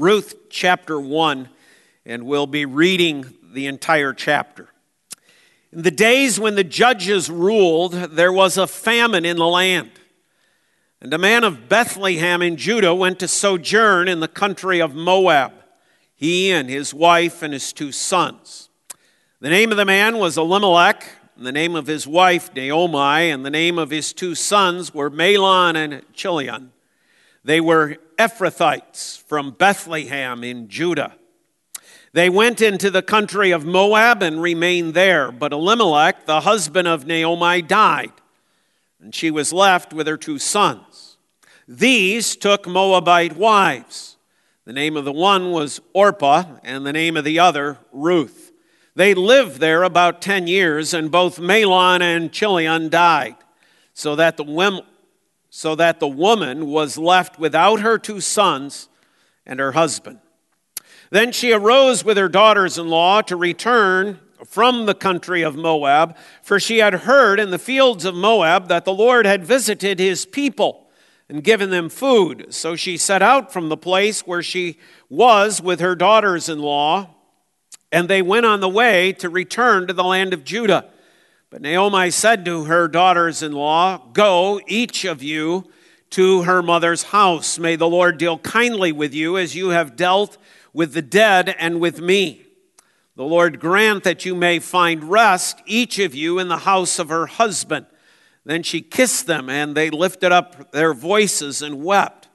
Ruth chapter 1, and we'll be reading the entire chapter. In the days when the judges ruled, there was a famine in the land. And a man of Bethlehem in Judah went to sojourn in the country of Moab, he and his wife and his two sons. The name of the man was Elimelech, and the name of his wife Naomi, and the name of his two sons were Mahlon and Chilion. They were Ephrathites from Bethlehem in Judah. They went into the country of Moab and remained there, but Elimelech, the husband of Naomi, died, and she was left with her two sons. These took Moabite wives. The name of the one was Orpah, and the name of the other, Ruth. They lived there about 10 years, and both Mahlon and Chilion died, so that the so that the woman was left without her two sons and her husband. Then she arose with her daughters in law to return from the country of Moab, for she had heard in the fields of Moab that the Lord had visited his people and given them food. So she set out from the place where she was with her daughters in law, and they went on the way to return to the land of Judah. But Naomi said to her daughters in law, Go, each of you, to her mother's house. May the Lord deal kindly with you as you have dealt with the dead and with me. The Lord grant that you may find rest, each of you, in the house of her husband. Then she kissed them, and they lifted up their voices and wept.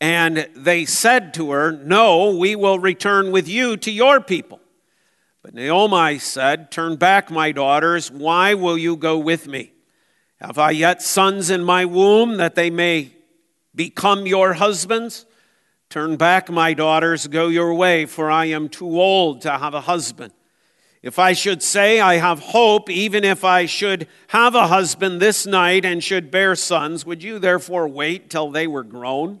And they said to her, No, we will return with you to your people. But Naomi said, Turn back, my daughters. Why will you go with me? Have I yet sons in my womb that they may become your husbands? Turn back, my daughters, go your way, for I am too old to have a husband. If I should say I have hope, even if I should have a husband this night and should bear sons, would you therefore wait till they were grown?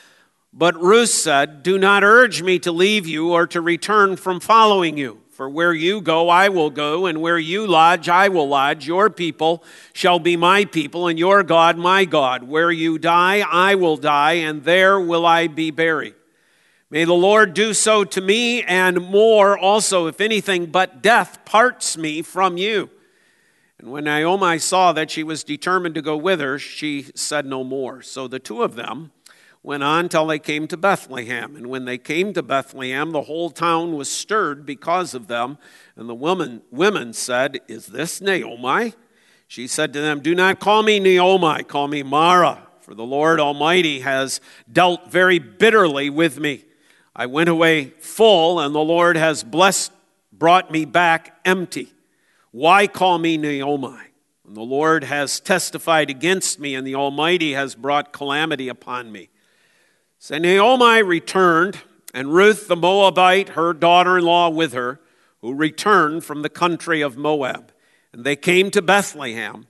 But Ruth said, Do not urge me to leave you or to return from following you. For where you go, I will go, and where you lodge, I will lodge. Your people shall be my people, and your God my God. Where you die, I will die, and there will I be buried. May the Lord do so to me, and more also, if anything but death parts me from you. And when Naomi saw that she was determined to go with her, she said no more. So the two of them, went on till they came to Bethlehem. And when they came to Bethlehem, the whole town was stirred because of them. And the woman, women said, Is this Naomi? She said to them, Do not call me Naomi, call me Mara, for the Lord Almighty has dealt very bitterly with me. I went away full, and the Lord has blessed, brought me back empty. Why call me Naomi? And the Lord has testified against me, and the Almighty has brought calamity upon me. So Naomi returned, and Ruth the Moabite, her daughter in law, with her, who returned from the country of Moab. And they came to Bethlehem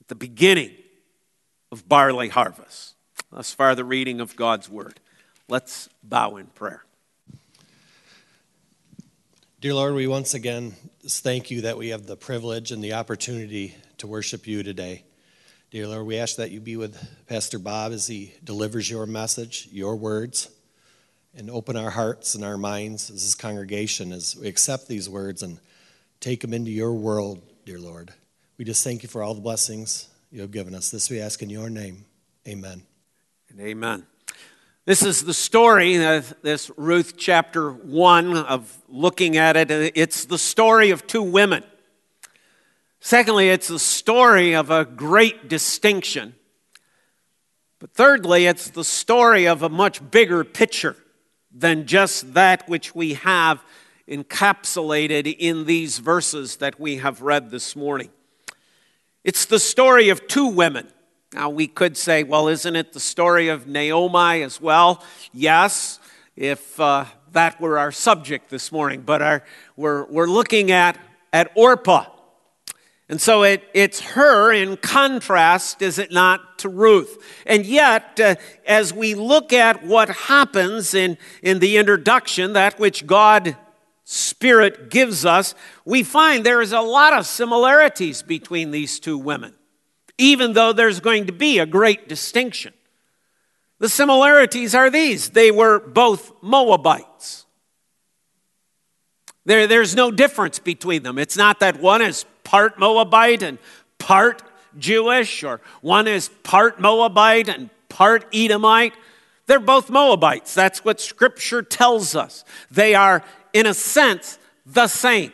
at the beginning of barley harvest. Thus far, the reading of God's word. Let's bow in prayer. Dear Lord, we once again thank you that we have the privilege and the opportunity to worship you today. Dear Lord, we ask that you be with Pastor Bob as he delivers your message, your words, and open our hearts and our minds as this congregation as we accept these words and take them into your world, dear Lord. We just thank you for all the blessings you have given us. This we ask in your name. Amen. And amen. This is the story of this Ruth chapter 1 of looking at it. It's the story of two women. Secondly, it's the story of a great distinction. But thirdly, it's the story of a much bigger picture than just that which we have encapsulated in these verses that we have read this morning. It's the story of two women. Now, we could say, well, isn't it the story of Naomi as well? Yes, if uh, that were our subject this morning, but our, we're, we're looking at, at Orpah. And so it, it's her in contrast, is it not, to Ruth? And yet, uh, as we look at what happens in, in the introduction, that which God Spirit gives us, we find there is a lot of similarities between these two women, even though there's going to be a great distinction. The similarities are these they were both Moabites. There, there's no difference between them. It's not that one is part Moabite and part Jewish, or one is part Moabite and part Edomite. They're both Moabites. That's what Scripture tells us. They are, in a sense, the same.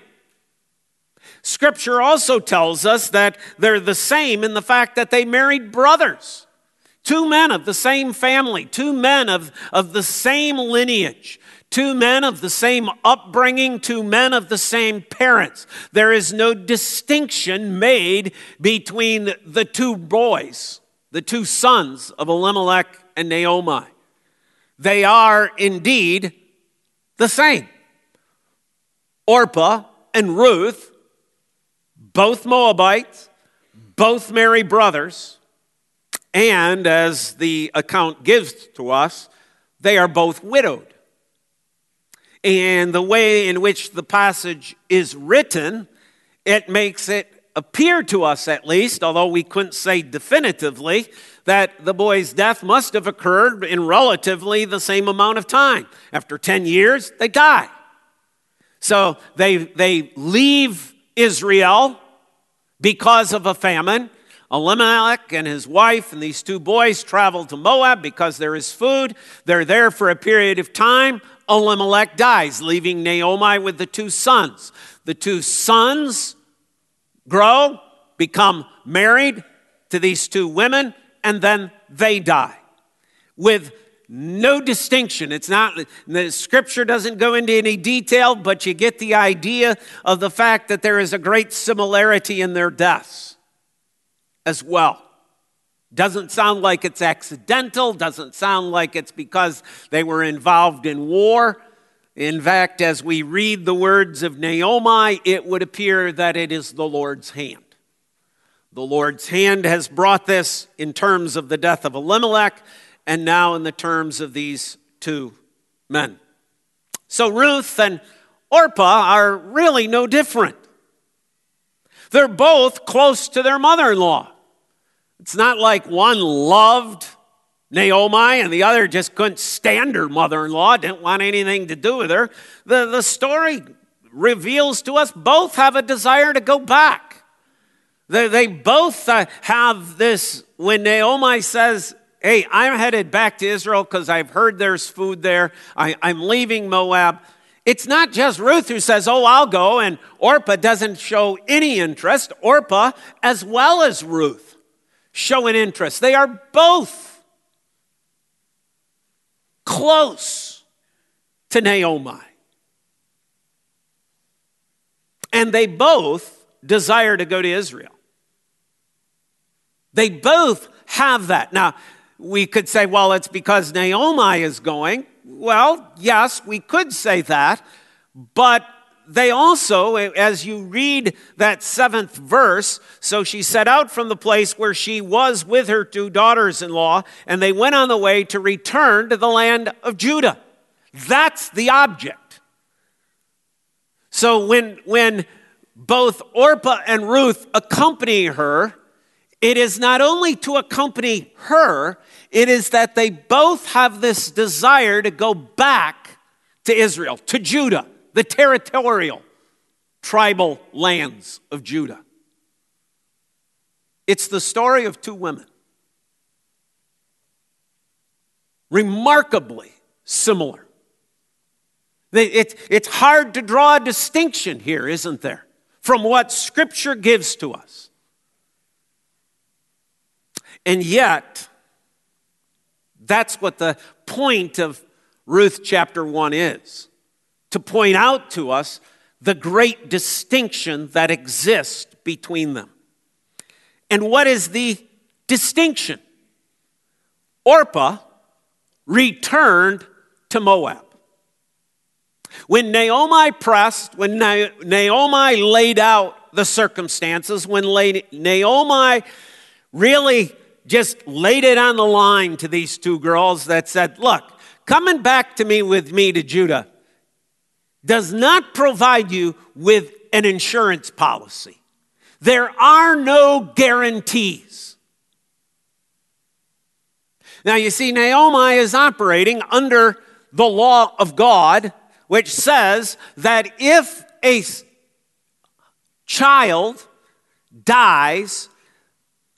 Scripture also tells us that they're the same in the fact that they married brothers. Two men of the same family, two men of, of the same lineage, two men of the same upbringing, two men of the same parents. There is no distinction made between the two boys, the two sons of Elimelech and Naomi. They are indeed the same. Orpah and Ruth, both Moabites, both marry brothers and as the account gives to us, they are both widowed. And the way in which the passage is written, it makes it appear to us, at least, although we couldn't say definitively, that the boy's death must have occurred in relatively the same amount of time. After 10 years, they die. So they, they leave Israel because of a famine. Elimelech and his wife and these two boys travel to Moab because there is food. They're there for a period of time. Elimelech dies, leaving Naomi with the two sons. The two sons grow, become married to these two women, and then they die with no distinction. It's not, the scripture doesn't go into any detail, but you get the idea of the fact that there is a great similarity in their deaths as well. Doesn't sound like it's accidental, doesn't sound like it's because they were involved in war. In fact, as we read the words of Naomi, it would appear that it is the Lord's hand. The Lord's hand has brought this in terms of the death of Elimelech and now in the terms of these two men. So Ruth and Orpah are really no different. They're both close to their mother in law. It's not like one loved Naomi and the other just couldn't stand her mother in law, didn't want anything to do with her. The, the story reveals to us both have a desire to go back. They, they both uh, have this, when Naomi says, Hey, I'm headed back to Israel because I've heard there's food there, I, I'm leaving Moab. It's not just Ruth who says, Oh, I'll go, and Orpah doesn't show any interest. Orpah, as well as Ruth show an interest. They are both close to Naomi. And they both desire to go to Israel. They both have that. Now, we could say, well, it's because Naomi is going. Well, yes, we could say that, but they also, as you read that seventh verse, so she set out from the place where she was with her two daughters in law, and they went on the way to return to the land of Judah. That's the object. So when, when both Orpah and Ruth accompany her, it is not only to accompany her, it is that they both have this desire to go back to Israel, to Judah the territorial tribal lands of Judah. It's the story of two women, remarkably similar. it's hard to draw a distinction here, isn't there, from what Scripture gives to us. And yet, that's what the point of Ruth chapter 1 is to point out to us the great distinction that exists between them. And what is the distinction? Orpah returned to Moab. When Naomi pressed, when Naomi laid out the circumstances, when Naomi really just laid it on the line to these two girls that said, Look, coming back to me with me to Judah does not provide you with an insurance policy. There are no guarantees. Now, you see, Naomi is operating under the law of God, which says that if a child dies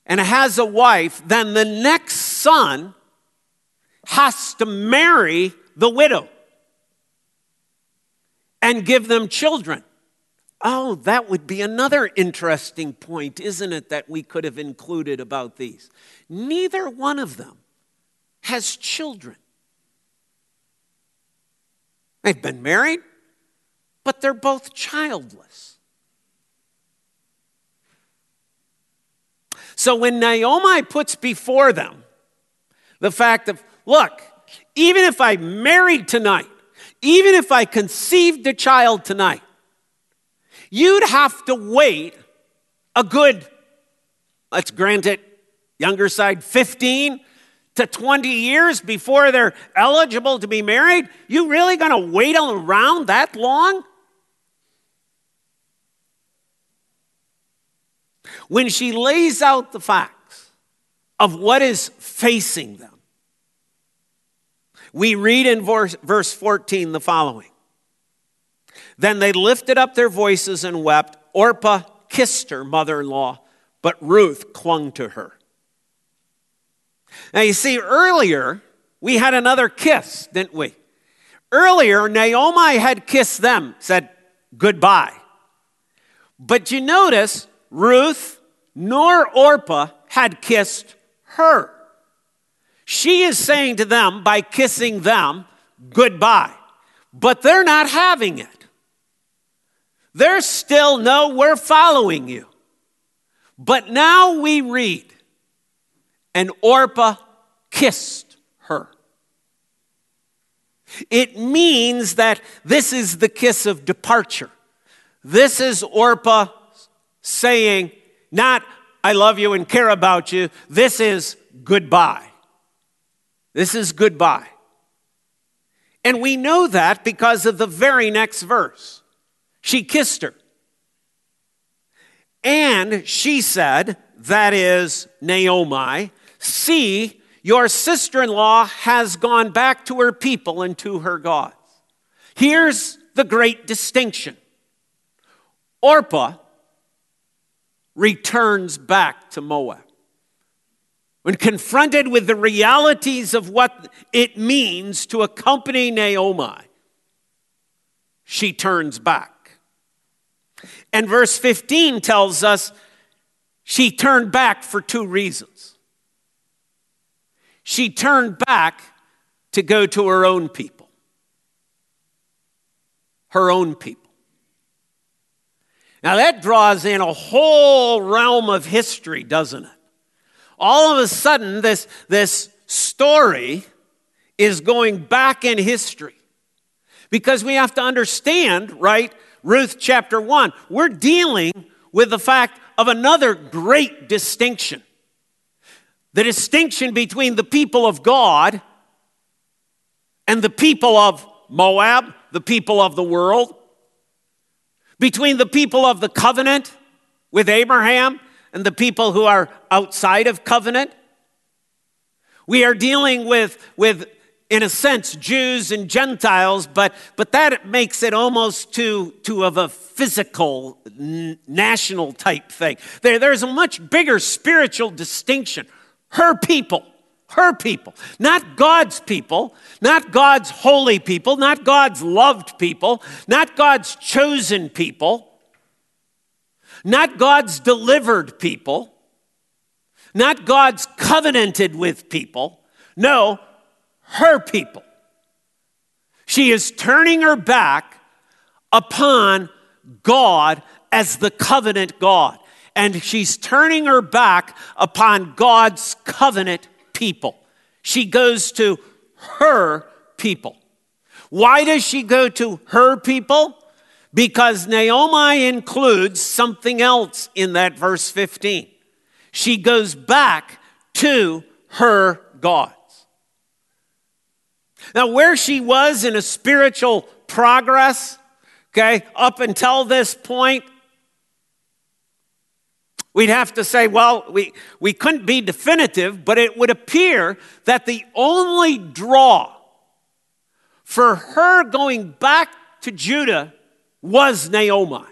and has a wife, then the next son has to marry the widow and give them children. Oh, that would be another interesting point, isn't it, that we could have included about these? Neither one of them has children. They've been married, but they're both childless. So when Naomi puts before them the fact of, look, even if I married tonight, even if I conceived a child tonight, you'd have to wait a good, let's grant it, younger side, 15 to 20 years before they're eligible to be married? You really going to wait around that long? When she lays out the facts of what is facing them, we read in verse 14 the following Then they lifted up their voices and wept. Orpah kissed her mother in law, but Ruth clung to her. Now, you see, earlier we had another kiss, didn't we? Earlier, Naomi had kissed them, said goodbye. But you notice, Ruth nor Orpah had kissed her. She is saying to them by kissing them goodbye, but they're not having it. They're still, no, we're following you. But now we read and Orpah kissed her. It means that this is the kiss of departure. This is Orpah saying, not, I love you and care about you. This is goodbye. This is goodbye. And we know that because of the very next verse. She kissed her. And she said, that is Naomi, See, your sister in law has gone back to her people and to her gods. Here's the great distinction Orpah returns back to Moab. When confronted with the realities of what it means to accompany Naomi, she turns back. And verse 15 tells us she turned back for two reasons she turned back to go to her own people. Her own people. Now that draws in a whole realm of history, doesn't it? All of a sudden, this, this story is going back in history. Because we have to understand, right? Ruth chapter 1, we're dealing with the fact of another great distinction the distinction between the people of God and the people of Moab, the people of the world, between the people of the covenant with Abraham and the people who are outside of covenant. We are dealing with, with in a sense, Jews and Gentiles, but, but that makes it almost too, too of a physical, n- national type thing. There, there's a much bigger spiritual distinction her people. Her people. Not God's people, not God's holy people, not God's loved people, not God's chosen people, not God's delivered people, not God's covenanted with people. No, her people. She is turning her back upon God as the covenant God and she's turning her back upon God's covenant people. She goes to her people. Why does she go to her people? Because Naomi includes something else in that verse 15. She goes back to her gods. Now, where she was in a spiritual progress, okay, up until this point, we'd have to say, well, we, we couldn't be definitive, but it would appear that the only draw for her going back to Judah was Naomi.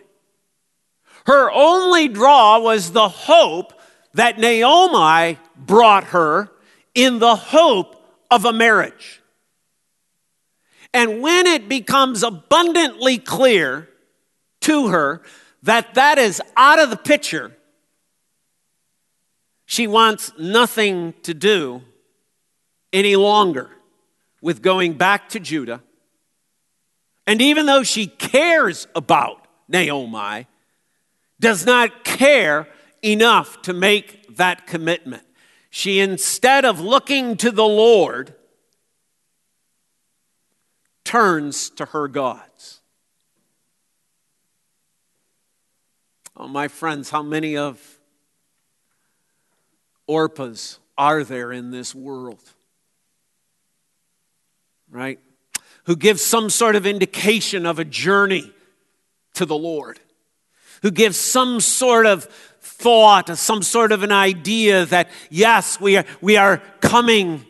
Her only draw was the hope that Naomi brought her in the hope of a marriage. And when it becomes abundantly clear to her that that is out of the picture, she wants nothing to do any longer with going back to Judah. And even though she cares about Naomi, does not care enough to make that commitment. She, instead of looking to the Lord, turns to her gods. Oh, my friends, how many of Orpahs are there in this world? Right? Who give some sort of indication of a journey to the Lord, who gives some sort of thought, some sort of an idea that, yes, we are, we are coming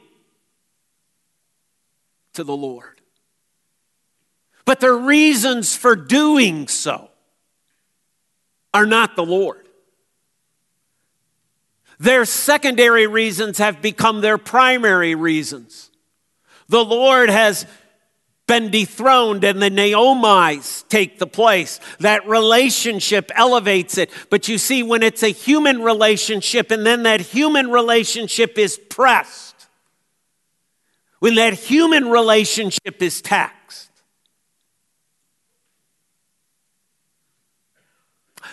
to the Lord. But their reasons for doing so are not the Lord. Their secondary reasons have become their primary reasons. The Lord has been dethroned and the Naomi's take the place. That relationship elevates it. But you see, when it's a human relationship and then that human relationship is pressed, when that human relationship is taxed,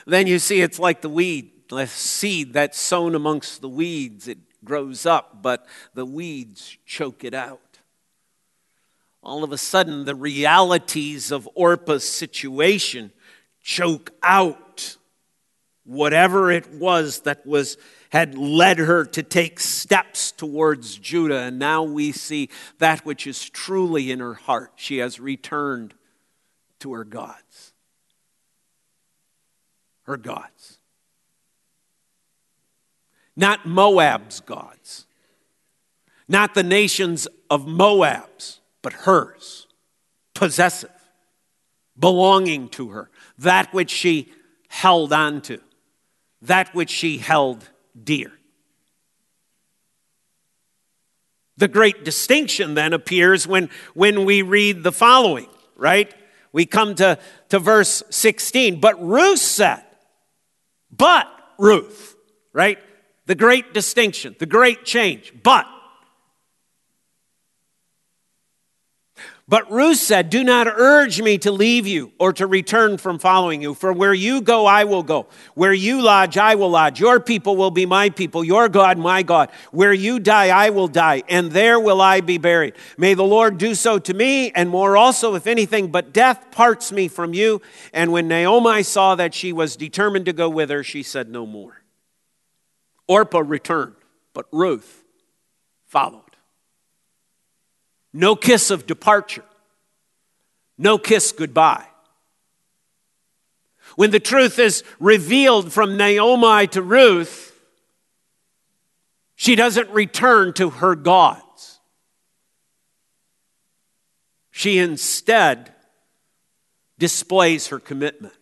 then you see it's like the weed, the seed that's sown amongst the weeds. It grows up, but the weeds choke it out. All of a sudden, the realities of Orpah's situation choke out whatever it was that was had led her to take steps towards Judah. And now we see that which is truly in her heart. She has returned to her gods. Her gods. Not Moab's gods, not the nations of Moab's, but hers, possessive, belonging to her, that which she held on to, that which she held dear. The great distinction then appears when, when we read the following, right? We come to, to verse 16. But Ruth said, but Ruth, right? The great distinction, the great change. But But Ruth said, Do not urge me to leave you or to return from following you. For where you go, I will go. Where you lodge, I will lodge. Your people will be my people. Your God, my God. Where you die, I will die. And there will I be buried. May the Lord do so to me, and more also, if anything but death parts me from you. And when Naomi saw that she was determined to go with her, she said no more. Orpah returned, but Ruth followed. No kiss of departure. No kiss goodbye. When the truth is revealed from Naomi to Ruth, she doesn't return to her gods. She instead displays her commitment.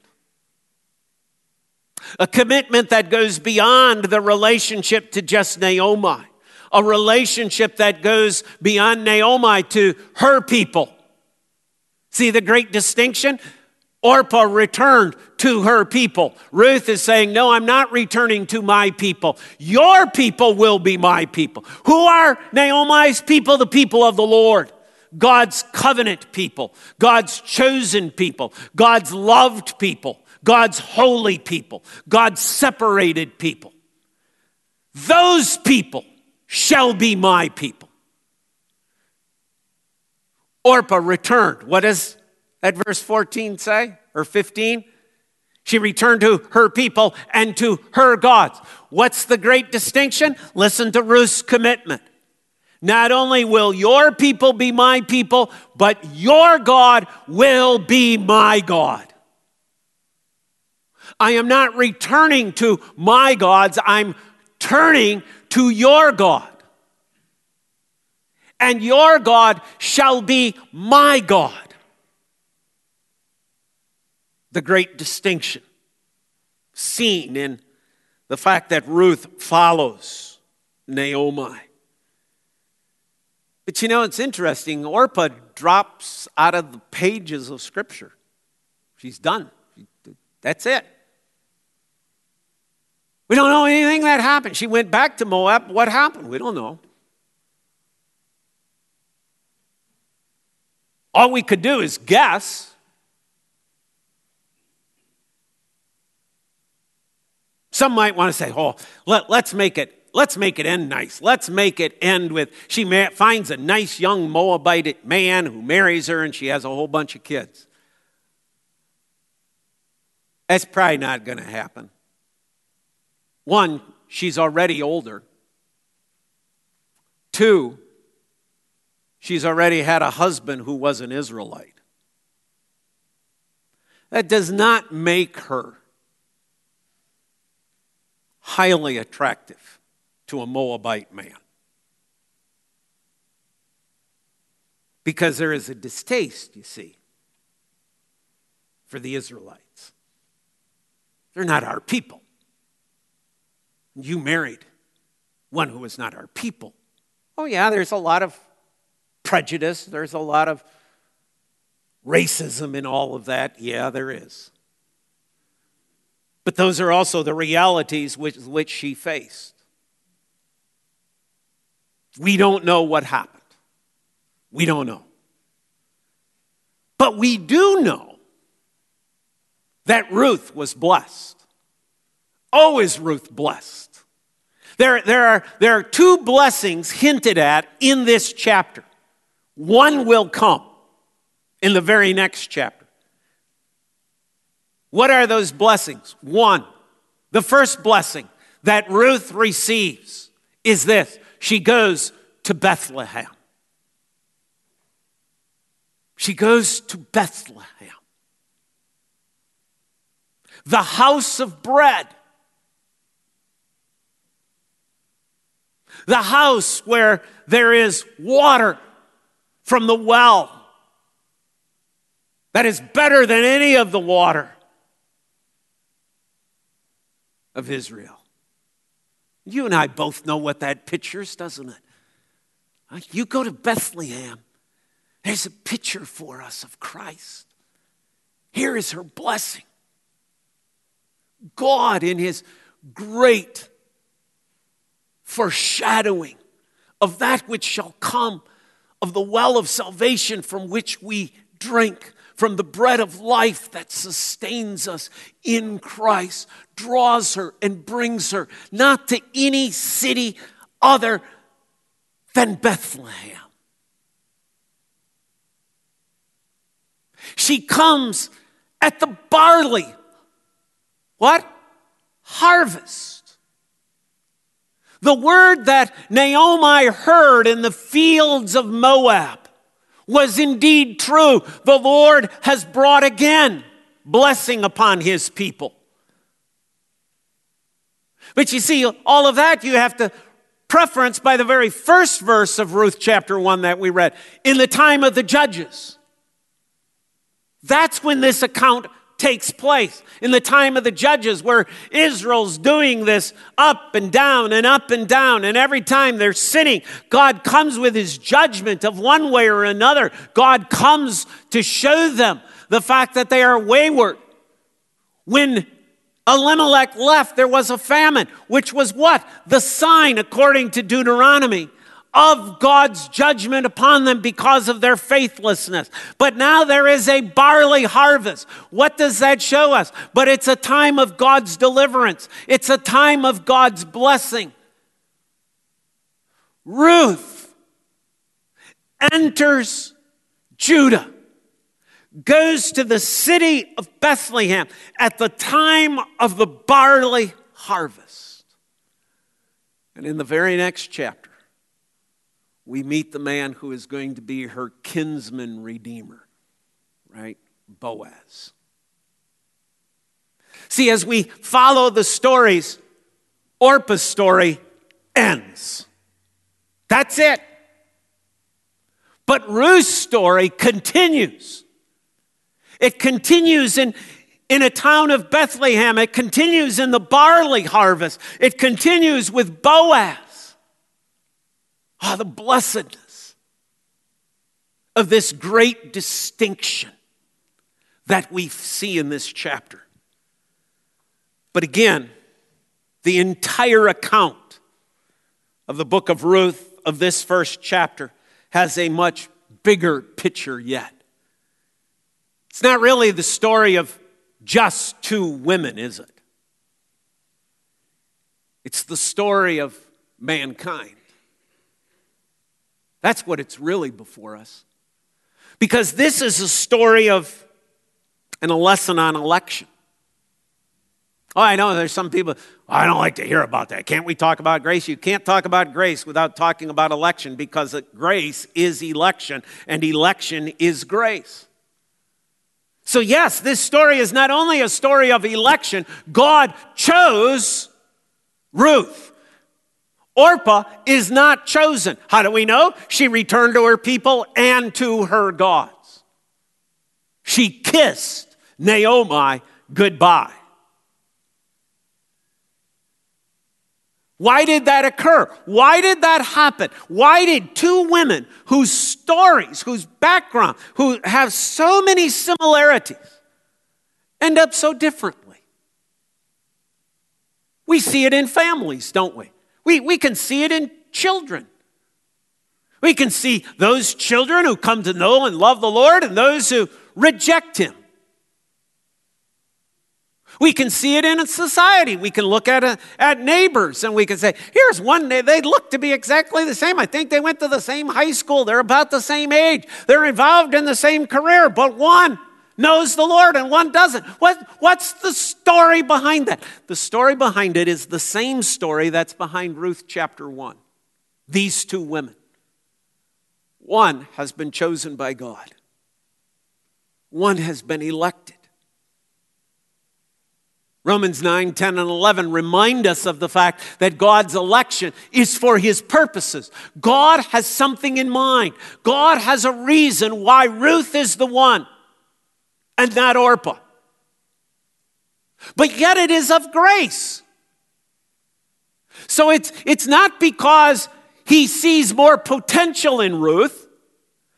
A commitment that goes beyond the relationship to just Naomi a relationship that goes beyond Naomi to her people. See the great distinction? Orpah returned to her people. Ruth is saying, No, I'm not returning to my people. Your people will be my people. Who are Naomi's people? The people of the Lord. God's covenant people, God's chosen people, God's loved people, God's holy people, God's separated people. Those people shall be my people. Orpah returned. What does that verse 14 say? Or 15? She returned to her people and to her gods. What's the great distinction? Listen to Ruth's commitment. Not only will your people be my people, but your God will be my God. I am not returning to my gods, I'm turning to your God. And your God shall be my God. The great distinction seen in the fact that Ruth follows Naomi. But you know, it's interesting. Orpah drops out of the pages of Scripture. She's done. That's it. We don't know anything that happened. She went back to Moab. What happened? We don't know. All we could do is guess. Some might want to say, oh, let, us make it let's make it end nice. Let's make it end with she finds a nice young Moabite man who marries her and she has a whole bunch of kids. That's probably not going to happen. One, she's already older. Two, she's already had a husband who was an Israelite. That does not make her highly attractive to a Moabite man. Because there is a distaste, you see, for the Israelites. They're not our people. You married one who was not our people. Oh, yeah, there's a lot of prejudice, there's a lot of racism in all of that. Yeah, there is. But those are also the realities with which she faced. We don't know what happened. We don't know. But we do know that Ruth was blessed. Oh, is Ruth blessed? There, there, are, there are two blessings hinted at in this chapter. One will come in the very next chapter. What are those blessings? One, the first blessing that Ruth receives is this she goes to Bethlehem. She goes to Bethlehem, the house of bread, the house where there is water from the well that is better than any of the water of Israel. You and I both know what that pictures, doesn't it? You go to Bethlehem, there's a picture for us of Christ. Here is her blessing. God, in his great foreshadowing of that which shall come, of the well of salvation from which we drink, from the bread of life that sustains us in Christ, draws her and brings her not to any city other than Bethlehem. She comes at the barley. What? Harvest. The word that Naomi heard in the fields of Moab was indeed true. The Lord has brought again blessing upon his people. But you see, all of that you have to preference by the very first verse of Ruth chapter 1 that we read in the time of the judges. That's when this account takes place in the time of the judges where Israel's doing this up and down and up and down. And every time they're sinning, God comes with his judgment of one way or another. God comes to show them the fact that they are wayward. When Elimelech left, there was a famine, which was what? The sign, according to Deuteronomy, of God's judgment upon them because of their faithlessness. But now there is a barley harvest. What does that show us? But it's a time of God's deliverance, it's a time of God's blessing. Ruth enters Judah, goes to the city of Bethlehem at the time of the barley harvest. And in the very next chapter, we meet the man who is going to be her kinsman redeemer, right? Boaz. See, as we follow the stories, Orpah's story ends. That's it. But Ruth's story continues. It continues in, in a town of Bethlehem. It continues in the barley harvest. It continues with Boaz. Ah, the blessedness of this great distinction that we see in this chapter. But again, the entire account of the book of Ruth, of this first chapter, has a much bigger picture yet. It's not really the story of just two women, is it? It's the story of mankind. That's what it's really before us. Because this is a story of and a lesson on election. Oh, I know there's some people, oh, I don't like to hear about that. Can't we talk about grace? You can't talk about grace without talking about election because grace is election and election is grace. So, yes, this story is not only a story of election, God chose Ruth. Orpah is not chosen. How do we know? She returned to her people and to her gods. She kissed Naomi goodbye. Why did that occur? Why did that happen? Why did two women whose stories, whose background, who have so many similarities, end up so differently? We see it in families, don't we? We, we can see it in children. We can see those children who come to know and love the Lord and those who reject Him. We can see it in a society. We can look at, a, at neighbors and we can say, here's one, they look to be exactly the same. I think they went to the same high school. They're about the same age. They're involved in the same career, but one knows the Lord and one doesn't. What, what's the story behind that? The story behind it is the same story that's behind Ruth chapter 1. These two women. One has been chosen by God, one has been elected. Romans 9, 10, and 11 remind us of the fact that God's election is for his purposes. God has something in mind. God has a reason why Ruth is the one and not Orpah. But yet it is of grace. So it's, it's not because he sees more potential in Ruth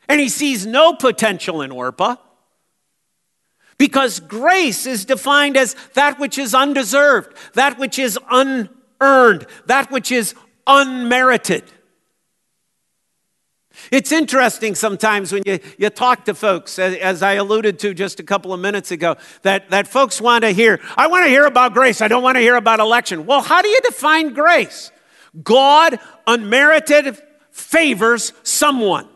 and he sees no potential in Orpah. Because grace is defined as that which is undeserved, that which is unearned, that which is unmerited. It's interesting sometimes when you, you talk to folks, as, I alluded to just a couple of minutes ago, that, that folks want to hear, I want to hear about grace, I don't want to hear about election. Well, how do you define grace? God unmerited favors someone.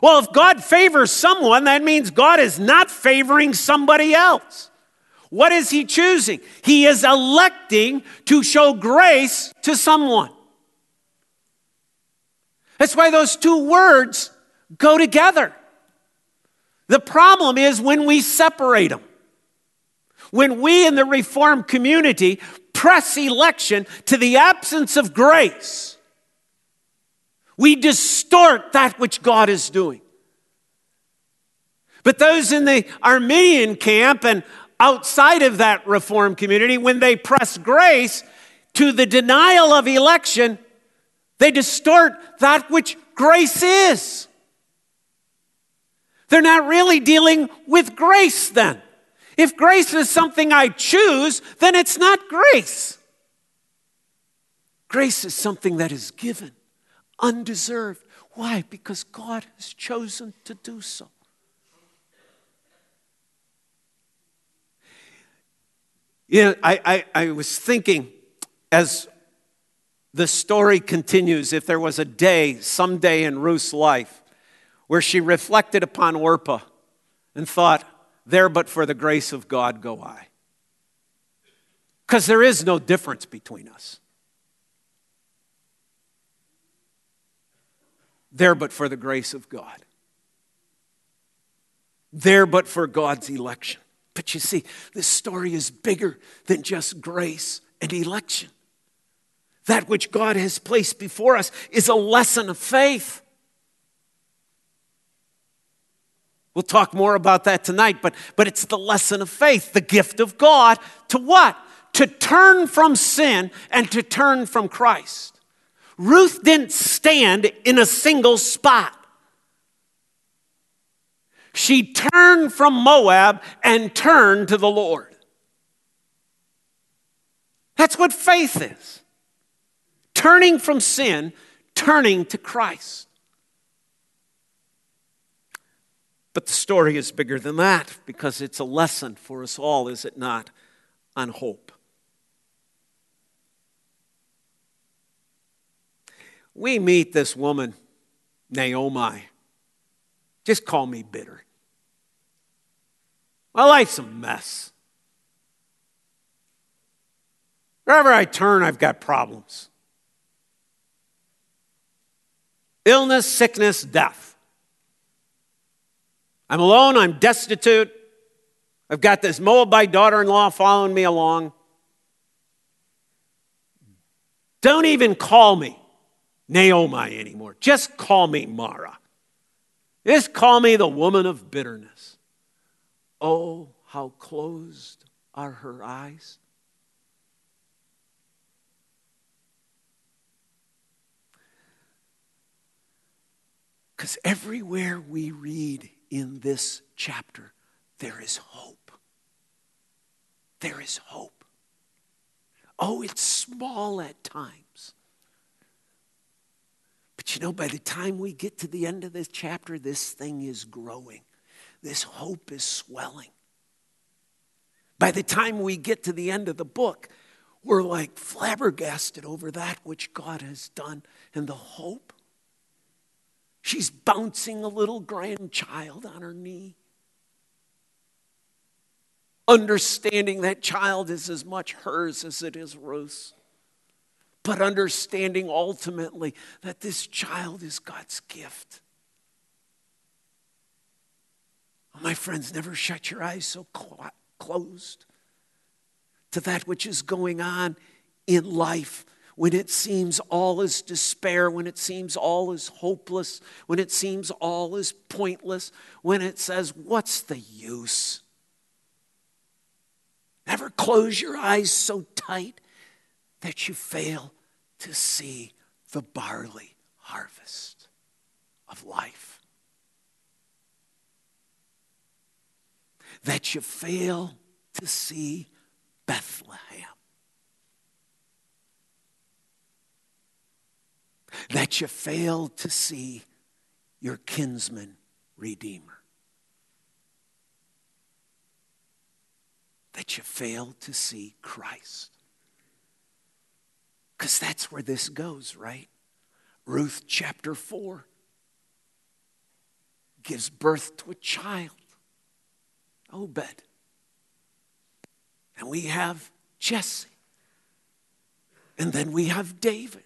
Well, if God favors someone, that means God is not favoring somebody else. What is He choosing? He is electing to show grace to someone. That's why those two words go together. The problem is when we separate them. When we in the Reformed community press election to the absence of grace, we distort that which God is doing. But those in the Arminian camp and outside of that Reformed community, when they press grace to the denial of election, they distort that which grace is. They're not really dealing with grace then. If grace is something I choose, then it's not grace. Grace is something that is given undeserved. Why? Because God has chosen to do so. You know, I, I, I was thinking as the story continues, if there was a day, someday in Ruth's life, where she reflected upon Orpah and thought, There but for the grace of God go I. Because there is no difference between us. There but for the grace of God. There but for God's election. But you see, this story is bigger than just grace and election. That which God has placed before us is a lesson of faith. We'll talk more about that tonight, but, but it's the lesson of faith, the gift of God to what? To turn from sin and to turn from Christ. Ruth didn't stand in a single spot. She turned from Moab and turned to the Lord. That's what faith is turning from sin, turning to Christ. But the story is bigger than that because it's a lesson for us all, is it not, on hope. We meet this woman, Naomi. Just call me bitter. My life's a mess. Wherever I turn, I've got problems illness, sickness, death. I'm alone, I'm destitute. I've got this Moabite daughter in law following me along. Don't even call me Naomi anymore. Just call me Mara. Just call me the woman of bitterness. Oh, how closed are her eyes. Because everywhere we read in this chapter, there is hope. There is hope. Oh, it's small at times. But you know, by the time we get to the end of this chapter, this thing is growing. This hope is swelling. By the time we get to the end of the book, we're like flabbergasted over that which God has done and the hope She's bouncing a little grandchild on her knee. Understanding that child is as much hers as it is Ruth's. But understanding ultimately that this child is God's gift. My friends, never shut your eyes so closed to that which is going on in life when it seems all is despair, when it seems all is hopeless, when it seems all is pointless, when it says, What's the use? Never close your eyes so tight that you fail to see the barley harvest of life. That you fail to see Bethlehem. That you fail to see your kinsman redeemer. That you fail to see Christ. Because that's where this goes, right? Ruth chapter 4 gives birth to a child, oh, Obed. And we have Jesse. And then we have David.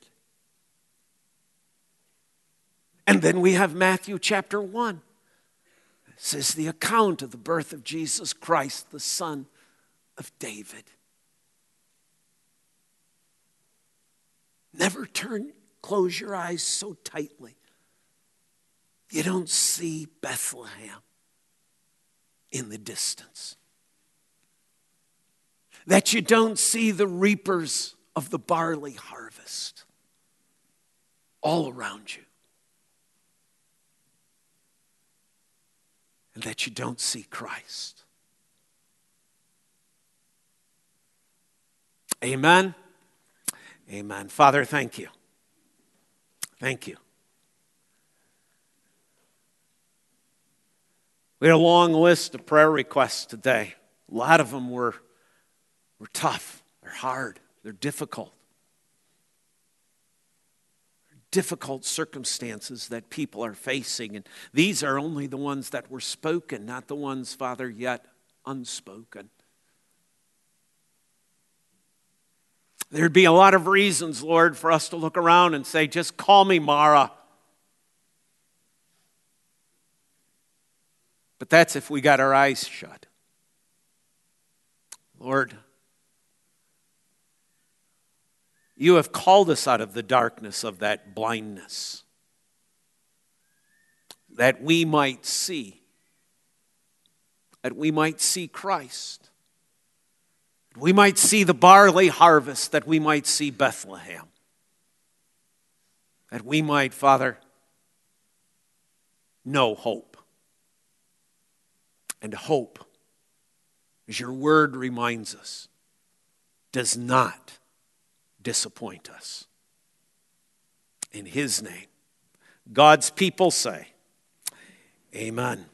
And then we have Matthew chapter 1. This is the account of the birth of Jesus Christ, the son of David. Never turn, close your eyes so tightly. You don't see Bethlehem in the distance. That you don't see the reapers of the barley harvest all around you. And that you don't see Christ. Amen. Amen. Father, thank you. Thank you. We had a long list of prayer requests today. A lot of them were, were tough, they're hard, they're difficult. Difficult circumstances that people are facing. And these are only the ones that were spoken, not the ones, Father, yet unspoken. There'd be a lot of reasons, Lord, for us to look around and say, just call me Mara. But that's if we got our eyes shut. Lord, you have called us out of the darkness of that blindness that we might see, that we might see Christ we might see the barley harvest, that we might see Bethlehem. That we might, Father, know hope. And hope, as your word reminds us, does not disappoint us. In his name, God's people say, Amen.